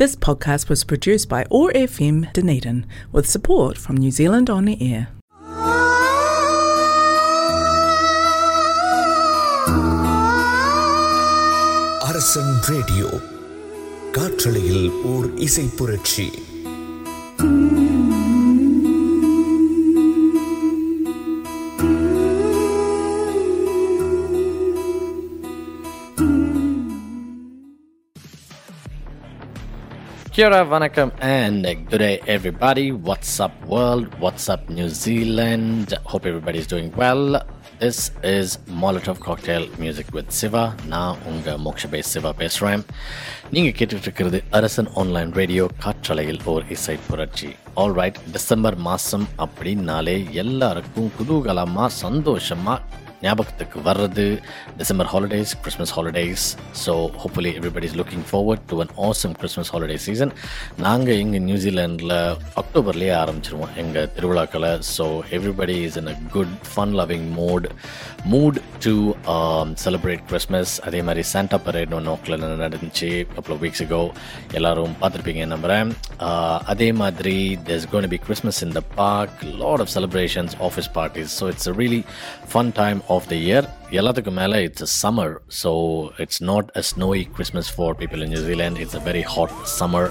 This podcast was produced by OAR FM Dunedin with support from New Zealand On Air. அரசன் radio காற்றலையில் ஓர் இசை புரட்சி Kia ora, vanakkam, and good day, everybody. What's up, world? What's up, New Zealand? Hope everybody's doing well. This is Molotov Cocktail Music with Siva. நான் உங்க மோக்ஷபே சிவா பேசுகிறேன் நீங்கள் கேட்டுட்டு இருக்கிறது அரசன் ஆன்லைன் ரேடியோ காற்றலையில் ஓர் இசை புரட்சி ஆல்ரைட் டிசம்பர் மாதம் அப்படின்னாலே எல்லாருக்கும் குதூகலமாக சந்தோஷமாக ஞாபகத்துக்கு வர்றது December holidays Christmas holidays so hopefully everybody is looking forward to an awesome Christmas holiday season நாங்கள் இங்கே நியூசிலாண்டில் அக்டோபர்லேயே ஆரம்பிச்சிருவோம் எங்கள் திருவிழாக்களை. So everybody is in a good fun loving mood mood to celebrate Christmas அதே மாதிரி சாண்டா பரேட் ஒன்று ஓக்கில் நடந்துச்சு கப்பல் வீக்ஸ் கோ எல்லோரும் பார்த்துருப்பீங்க நம்புகிறேன் அதே மாதிரி there's gonna be Christmas in the park lot of celebrations office parties so it's it's a really of the year. எல்லாத்துக்கும் மேலே it's a summer, so it's not a snowy Christmas for people in New Zealand. It's a very hot summer.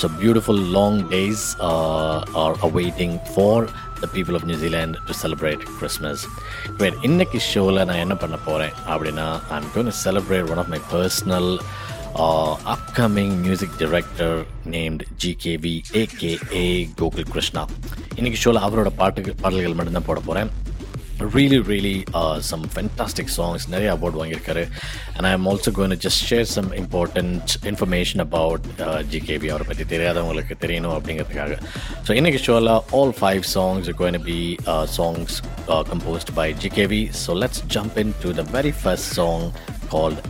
So beautiful long days uh, are awaiting for the people of New Zealand to celebrate Christmas. Great. இன்னைக்கு ஷோவில் நான் என்ன பண்ண போகிறேன் அப்படின்னா I'm going to celebrate one of my personal uh, upcoming music director named GKV aka Gokul Krishna இன்னைக்கு ஷோவில் அவரோட பாட்டு பாடல்கள் மட்டும்தான் போட போகிறேன் really really uh, some fantastic songs நிறைய அவார்ட் வாங்கியிருக்காரு and I am also going to just share some important information about uh, GKV அவரை பற்றி தெரியாதவங்களுக்கு தெரியணும் அப்படிங்கிறதுக்காக ஸோ இன்னைக்கு ஷோவில் all five songs are going to be uh, songs uh, composed by GKV so let's jump into the very first song called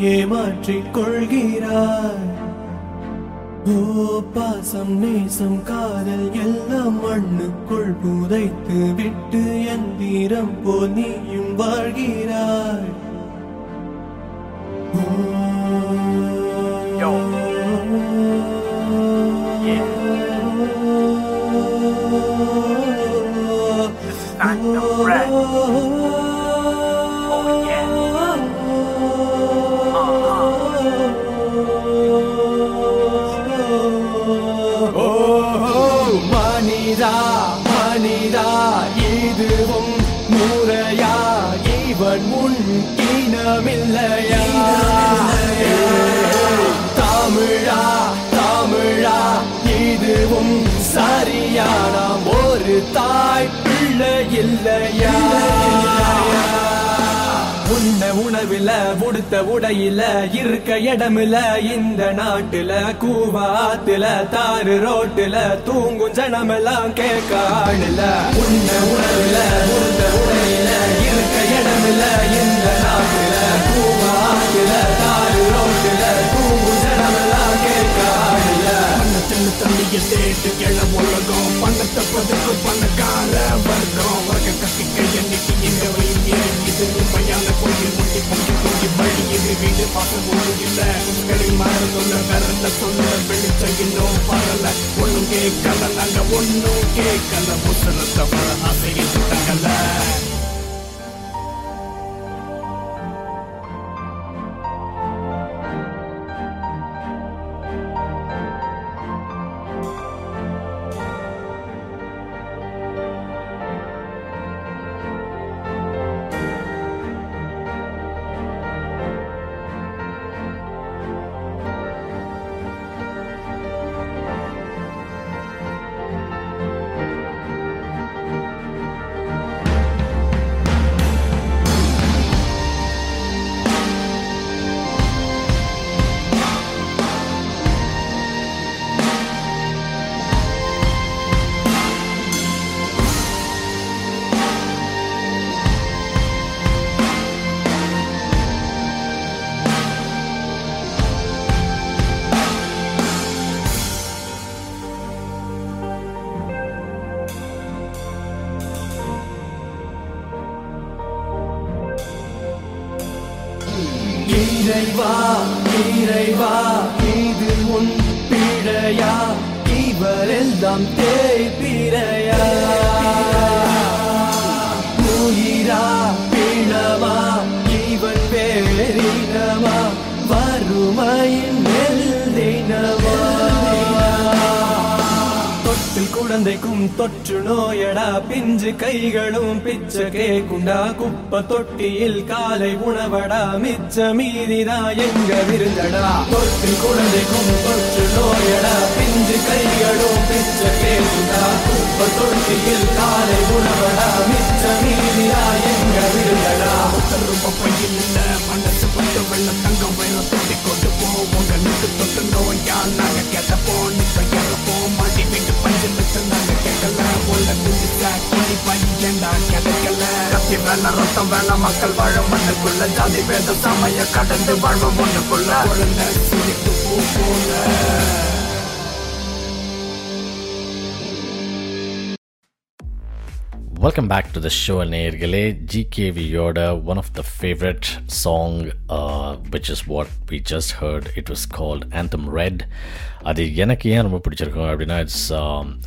ஏமாற்றிக் நீயே கொள்கிறாய் ஓ பாசம் நேசம் காதல் எல்லாம் மண்ணுக்குள் புதைத்து விட்டு எந்திரம் போல் நீயும் வாழ்கிறாய். ஓ, மனிதா மனிதா இதுவும் முறையா? இவன் முன் இனமில்லையா? தமிழா தமிழா இதுவும் சரியா நாம் ஒரு தாய் பிள்ளை இல்லையா? உண்ண உணவில உடுத்த உடையில இருக்க இடமில்ல இந்த நாட்டுல கூவாத்துல தாறு ரோட்டுல தூங்கும் ஜனமெல்லாம் கேட்க ஆளுல. உண்ண உணவில உடுத்த உடையில இருக்க இடமில்ல இந்த நாட்டுல கூவாத்துல தாறு ரோட்டுல தூங்கும் ஜனமெல்லாம் கேட்க ஆளுல. பணத்தில் தண்ணிய தேட்டு கிள உலகம் பண்ணத்தை பதுக்கு பண்ணக்கார வர்க்கம். வர்க்க கட்டிக்க எண்ணிக்கை இங்க கோயில் முட்டி பொங்கி பொங்கி வழி இது வீடு பார்க்க ஒன்றும் இல்ல விரல சொல்ல வெளிச்சம் இன்னும் பரல கேட்கல நாங்க ஒன்னும் கேட்கல புத்தர தொற்று நோயடா பிஞ்சு கைகளும் பிச்ச கேக்குண்டா. குப்ப தொட்டியில் காலை உணவடா மிச்ச மீதிதா எங்க விருந்தடா. தொற்று குழந்தைக்கும் தொற்று நோயடா பிஞ்சு கைகளும் பிச்ச கேக்குண்டா. குப்ப தொட்டியில் காலை உணவடா மிச்ச மீதிதா எங்க விருந்தடா. பப்பையில் மனசு பட்டு வெள்ள தங்கம் வெள்ள தொட்டிக்கொண்டு துணி சாக் பையன்டா கிடைக்கல. கத்தி வேணா ரத்தம் வேணா மக்கள் வாழ மண்ணுக்குள்ள. ஜாதி வேத சமய கடந்து வாழ்வோம் ஒண்ணுக்குள்ள. போல. Welcome back to the show நேயர்களே. ஜிகேவியோட one of the favourite song which is what we just heard it was called anthem red அது எனக்கு ஏன் ரொம்ப பிடிச்சிருக்கும் அப்படின்னா it's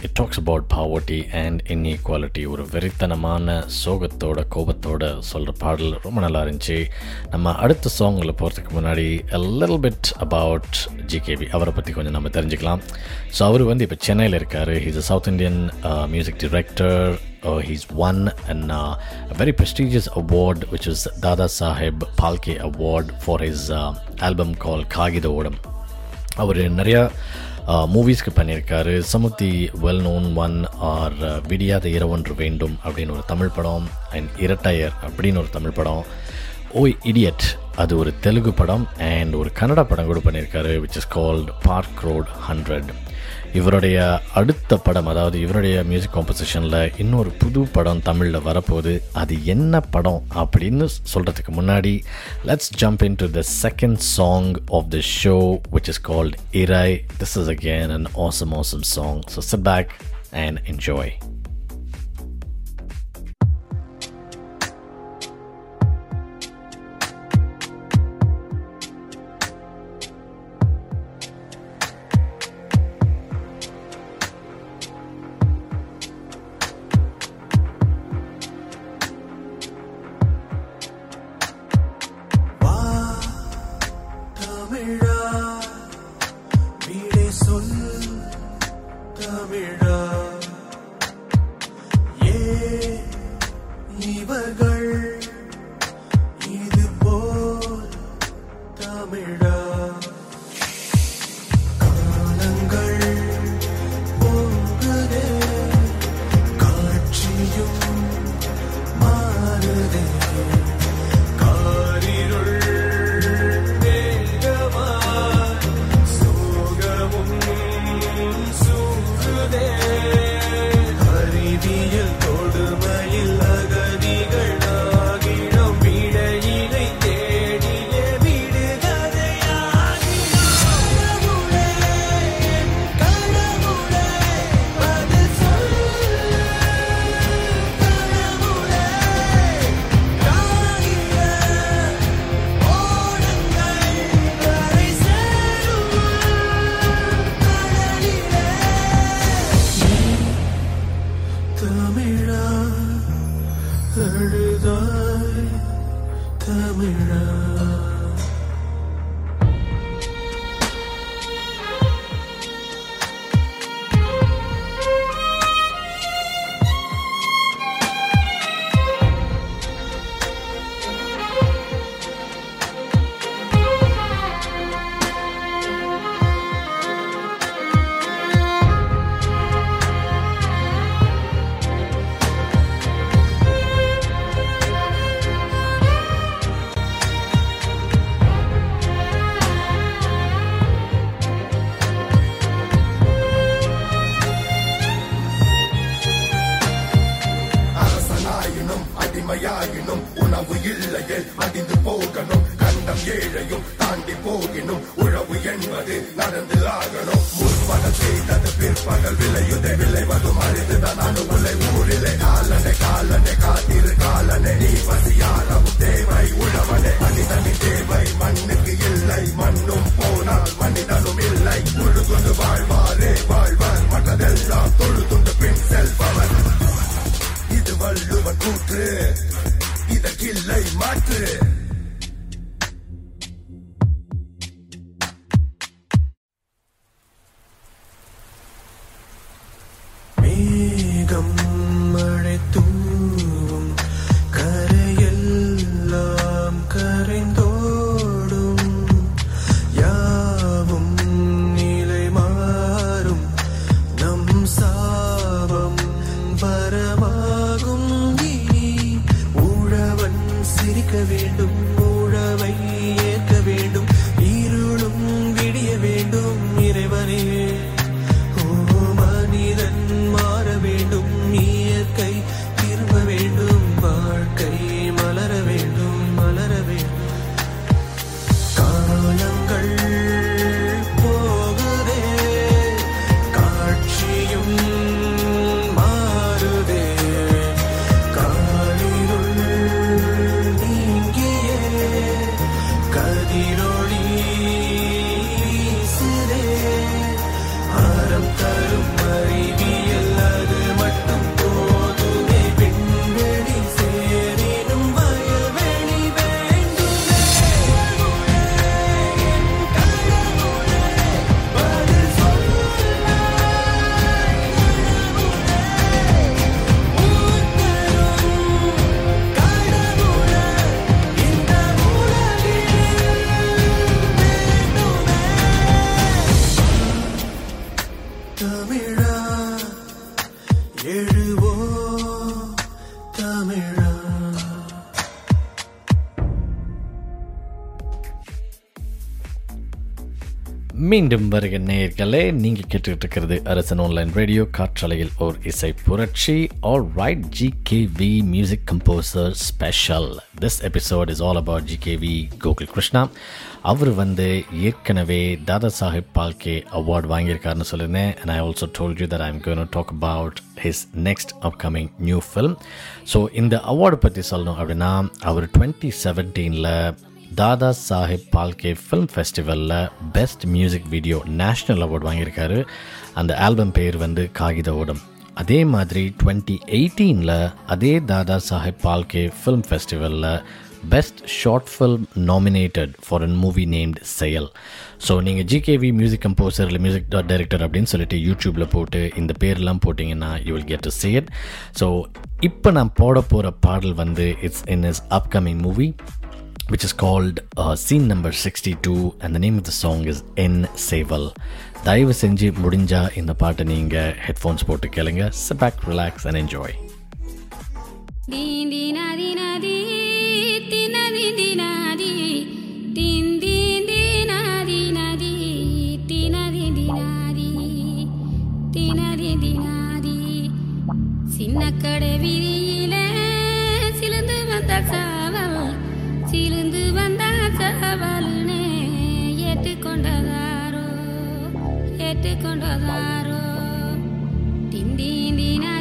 it talks about poverty and inequality ஒரு வெறித்தனமான சோகத்தோட கோபத்தோட சொல்கிற பாடல் ரொம்ப நல்லா இருந்துச்சு. நம்ம அடுத்த சாங்கில் போகிறதுக்கு முன்னாடி லிட்டில் பிட் அபவுட் ஜிகேவி அவரை பற்றி கொஞ்சம் நம்ம தெரிஞ்சுக்கலாம். ஸோ அவர் வந்து இப்போ சென்னையில் இருக்கார். He's a South Indian music uh, director Uh, he's won an, uh, a very prestigious award, which is Dada Saheb Palke Award for his uh, album called Kagida Odam. அவர் நிறையா மூவிஸ்க்கு பண்ணியிருக்காரு. சமுத்தி வெல் நோன் ஒன் ஆர் விடியாத இரவொன்று வேண்டும் அப்படின்னு ஒரு தமிழ் படம் அண்ட் இரட்டையர் அப்படின்னு ஒரு தமிழ் படம். ஓய் இடியட் அது ஒரு தெலுங்கு படம் அண்ட் ஒரு கன்னட படம் கூட பண்ணியிருக்காரு which is called Park Road hundred இவருடைய அடுத்த படம் அதாவது இவருடைய மியூசிக் காம்போசிஷனில் இன்னொரு புது படம் தமிழில் வரப்போகுது. அது என்ன படம் அப்படின்னு சொல்கிறதுக்கு முன்னாடி let's jump in to the second song of the show which is called Irai this is again an awesome awesome song so sit back and enjoy உணவு இல்லையே மடிந்து போகணும் கண்டம் ஏழையும் மீண்டும் வருக நேயர்களே நீங்கள் கேட்டுக்கிட்டு இருக்கிறது அரசன் ஆன்லைன் ரேடியோ காற்றலையில் ஓர் இசை புரட்சி. All right GKV music composer special this episode is all about GKV Gokul Krishna அவர் வந்து ஏற்கனவே தாதா சாஹிப் பால்கே அவார்ட் வாங்கியிருக்காருன்னு சொல்லியிருந்தேன். And I also told you that I'm gonna talk about his next upcoming new film so இந்த award பற்றி சொல்லணும் அப்படின்னா அவர் twenty செவன்டீனில் Dada Sahib Phalke film ஃபெஸ்டிவலில் best music video national award வாங்கியிருக்காரு. அந்த ஆல்பம் பேர் வந்து காகித ஓடம். அதே மாதிரி டுவெண்ட்டி எயிட்டீனில் அதே தாதா Sahib Phalke film ஃபெஸ்டிவலில் best short film nominated for an movie named Seyal so நீங்கள் ஜிகேவி மியூசிக் கம்போசர் இல்லை மியூசிக் டைரக்டர் அப்படின்னு சொல்லிட்டு யூடியூப்பில் போட்டு இந்த பேர்லாம் போட்டிங்கன்னா you will get to sad so இப்போ நான் போட போகிற பாடல் வந்து it's in is upcoming movie which is called uh, scene number 62 and the name of the song is என் சேவல் தயவு செஞ்சு முடிஞ்சா இந்த பாட்டை நீங்கள் ஹெட்ஃபோன்ஸ் போட்டு கேளுங்க sit back relax and enjoy Din din a din a di, din a din din दिन दिन दिन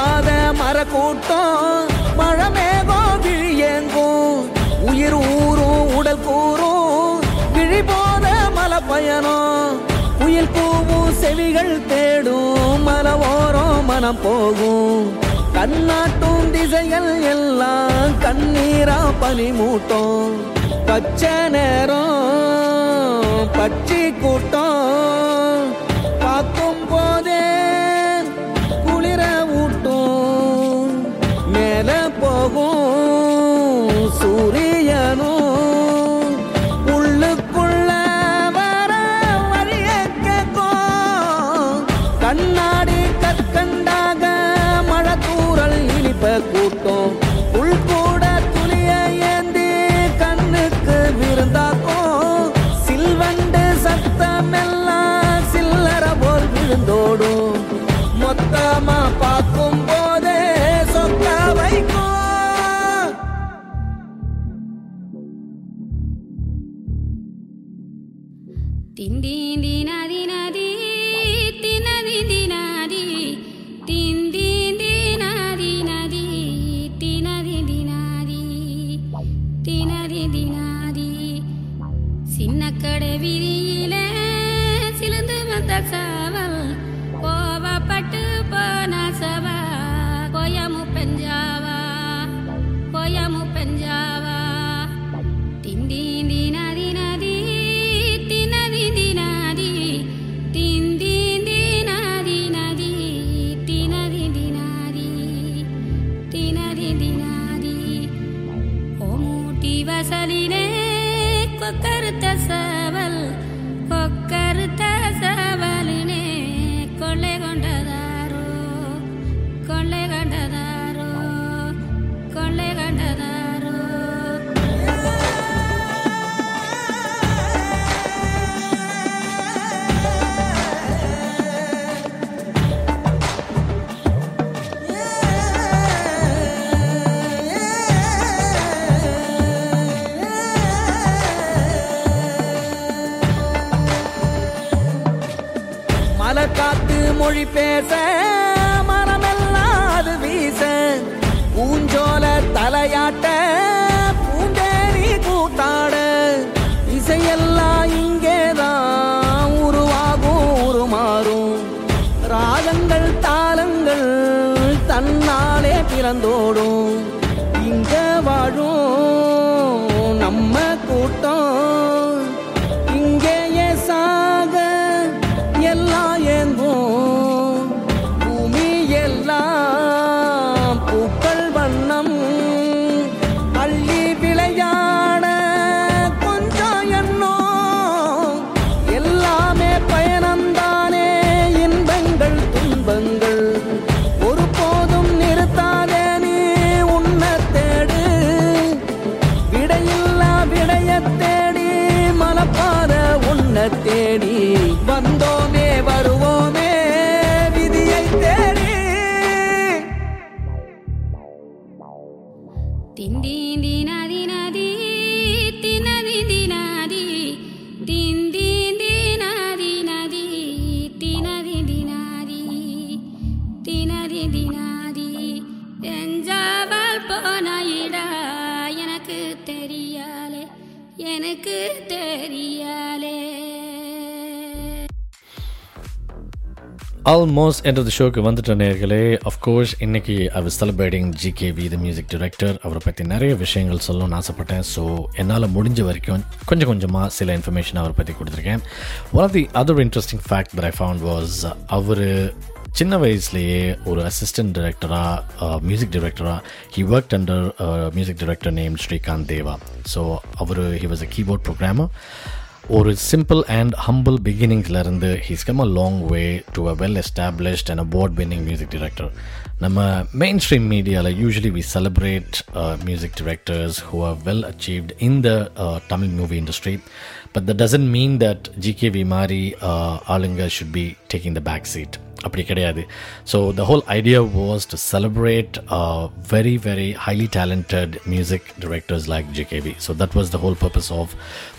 மலப்பாத மரக்கூட்டம். மழமேகம் விழியேங்கும் உயிர் ஊரும் உடல் கூறும். விழி போத மலை பயணம் உயில் பூவும் செவிகள் தேடும். மலை ஓரம் மனம் போகும். கண்ணாட்டும் திசைகள் எல்லாம் கண்ணீரா பனி மூட்டம் பச்சை நேரம் பச்சை கூட்டம். மலர் காத்து மொழி பேச மனமெல்லாம் அது வீச பூஞ்சோல தலையாட்ட பூந்தேரி கூத்தாட. இசையெல்லாம் இங்கேதான் உருவாகும் உருமாறும். ராகங்கள் தாளங்கள் தன்னாலே பிறந்தோடும். ஆல்மோஸ்ட் என்ற ஷோக்கு வந்துட்ட நேர்களே அஃப்கோர்ஸ் இன்றைக்கி I was celebrating GKV the music director அவரை பற்றி நிறைய விஷயங்கள் சொல்லணும்னு ஆசைப்பட்டேன். ஸோ என்னால் முடிஞ்ச வரைக்கும் கொஞ்சம் கொஞ்சமாக சில இன்ஃபர்மேஷன் அவரை பற்றி கொடுத்துருக்கேன். One of the other interesting fact that I found was அவர் சின்ன வயசுலேயே ஒரு அசிஸ்டன்ட் டைரக்டராக music டிரெக்டராக he work under music director name Srikanth Deva so our he was a keyboard programmer ஒரு simple and humble பிகினிங்ஸ்லேருந்து he's come a long way to a well established and award winning music director நம்ம main stream மீடியாவில் usually we celebrate music directors who are well achieved in the Tamil movie industry but that doesn't mean that GKV மாதிரி uh, ஆளுங்க should be taking the back seat அப்படி கிடையாது so the whole idea was to celebrate very very highly talented music directors like GKV so that was the whole purpose of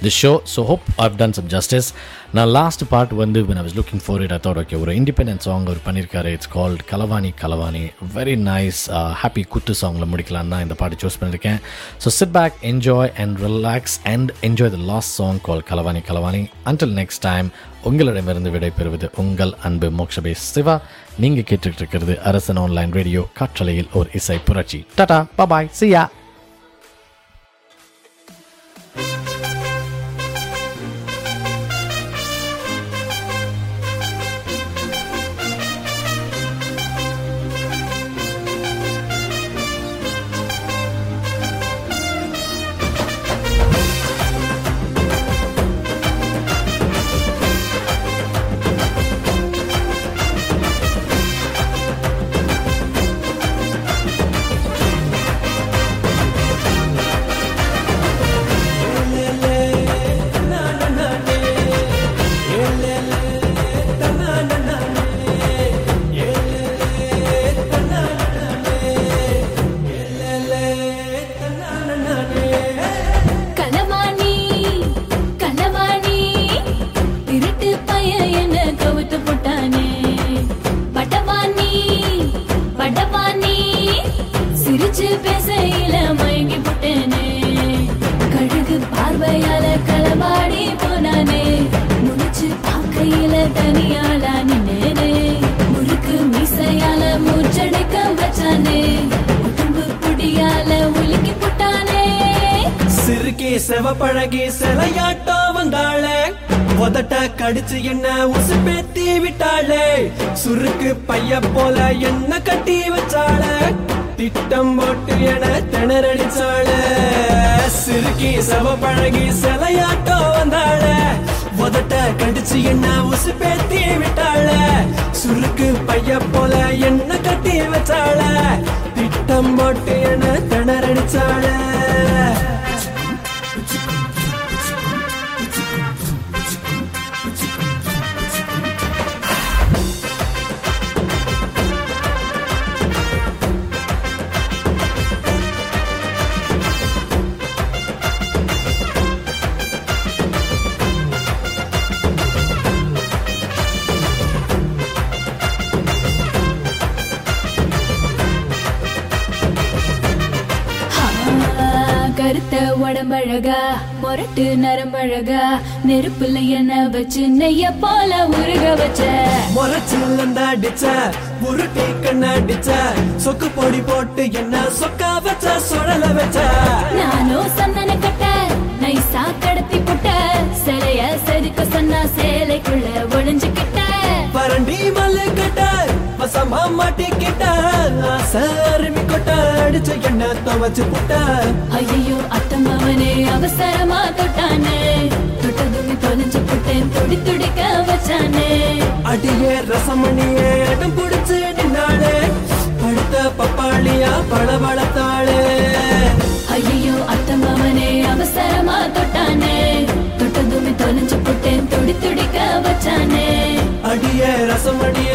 the show so hope I've done some justice நான் last part வந்து when I was looking for it I thought okay ஒரு independent song அவர் பண்ணியிருக்காரு it's called Kalavani Kalavani very nice happy குத்து சாங்கில் முடிக்கலாம் தான் இந்த பாட்டு சூஸ் பண்ணியிருக்கேன் so sit back enjoy and relax and enjoy the last song call Kalavani Kalavani. Until next time உங்களிடமிருந்து விடைபெறுவது உங்கள் அன்பு மோக்ஷபே சிவா. நீங்கள் கேட்டுட்டு இருக்கிறது அரசன் ஆன்லைன் ரேடியோ காற்றலையில் ஒரு இசை புரட்சி. டாடா பபாய் சியா செவப்பழகி சிலையாட்டோ வந்தாளே. உதட்ட கடிச்சு என்ன உசுப்பேத்தி விட்டாளே. சுருக்கு பைய போல என்ன கட்டி வச்சாள. திட்டம் போட்டு என திணறடிச்சாள. சிறுகி செவப்பழகி சிலையாட்டோ வந்தாள. உதட்ட கடிச்சு என்ன உசுப்பேத்தி விட்டாள. சுருக்கு பைய போல என்ன கட்டி வச்சாள. திட்டம் போட்டு என திணறடிச்சாள. உடம்பழகா முரட்டு நரம்பழகா நெருப்புல என்ன வச்சு நெய்ய போல உருக வச்ச? முறைச்சில் அடிச்ச உருட்டி கண்ணடிச்ச சொக்கு பொடி போட்டு என்ன சொக்கா வச்ச சுழல வச்ச? நானும் சந்தன கட்ட நைசா கடத்தி புட்ட சிலைய செதுக்க சொன்னா சேலைக்குள்ள ஒளிஞ்சுக்கிட்ட பரண்டி மல்லு கட்ட வசமா மாட்டிக்கிட்ட ஆசை அருமி கொட்ட அடிச்ச என்ன துவச்சு புட்ட ஐயோ அத்தம்மாவனே அவசரமா தொட்டானே. தொட்டதுமே தொலைஞ்சு புட்டேன் துடி துடிக்க வச்சானே. அடியே ரசமணியே இடம் பிடிச்சு நின்னாளே. படுத்த பப்பாளியா பளபளத்தாளே. ஐயோ அத்தம்மாவனே அவசரமா தொட்டானே. தொட்டதுமே தொலைஞ்சு புட்டேன் துடி துடிக்க வச்சானே. அடியே ரசமணியே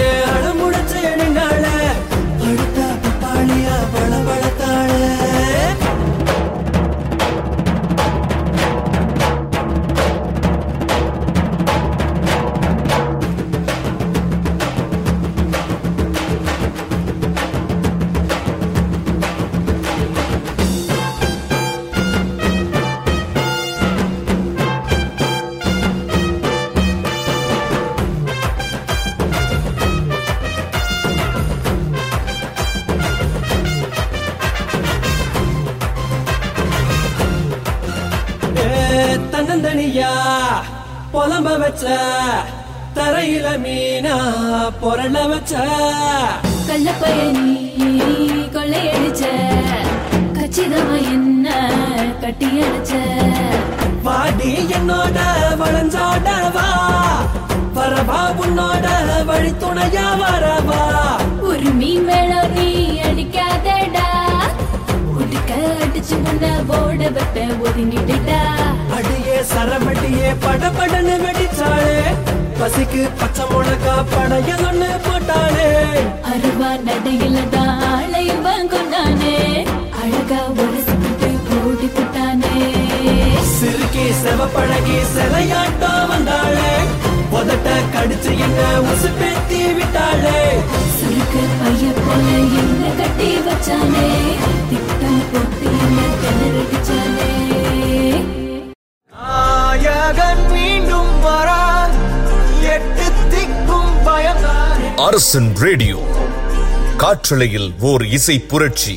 புலம்ப வச்ச தரையில மீனா பொருள வச்ச. கள்ளப்பயனி கொள்ளையடிச்ச கச்சிதமா என்ன கட்டி அடிச்ச? வாடி என்னோட வளஞ்சாட வா வரவா உன்னோட வழி துணையா வரவா. ஒரு மீன் மேளம் நீ அடிக்காதடா அடிச்சு முன்ன போட வெப்ப ஒதுங்கிட்டுடா அடியே சரமடியே படபடன்னு வெடிச்சாளே பசிக்கு பச்சை மிளகா படையல் ஒண்ணு போட்டாளே. அருவா நடையில தான் ஆளையும் வாங்குனானே அழகா ஒரு சிக்கிட்டு ஓடி புட்டானே சிறுக்கி செவ பழகி சிலையாட்டம் வந்தாளே. உதட்ட கடிச்சு என்ன உசு பேத்தி விட்டாளே. சுருக்கு பைய போல என்ன கட்டி வச்சானே? திட்டம் போட்டு என்ன திணறடிச்சானே நாயகன் மீண்டும் வரா எட்டு திக்கும் பயந்தானே அரசன் ரேடியோ. காற்றலையில் ஓர் இசை புரட்சி.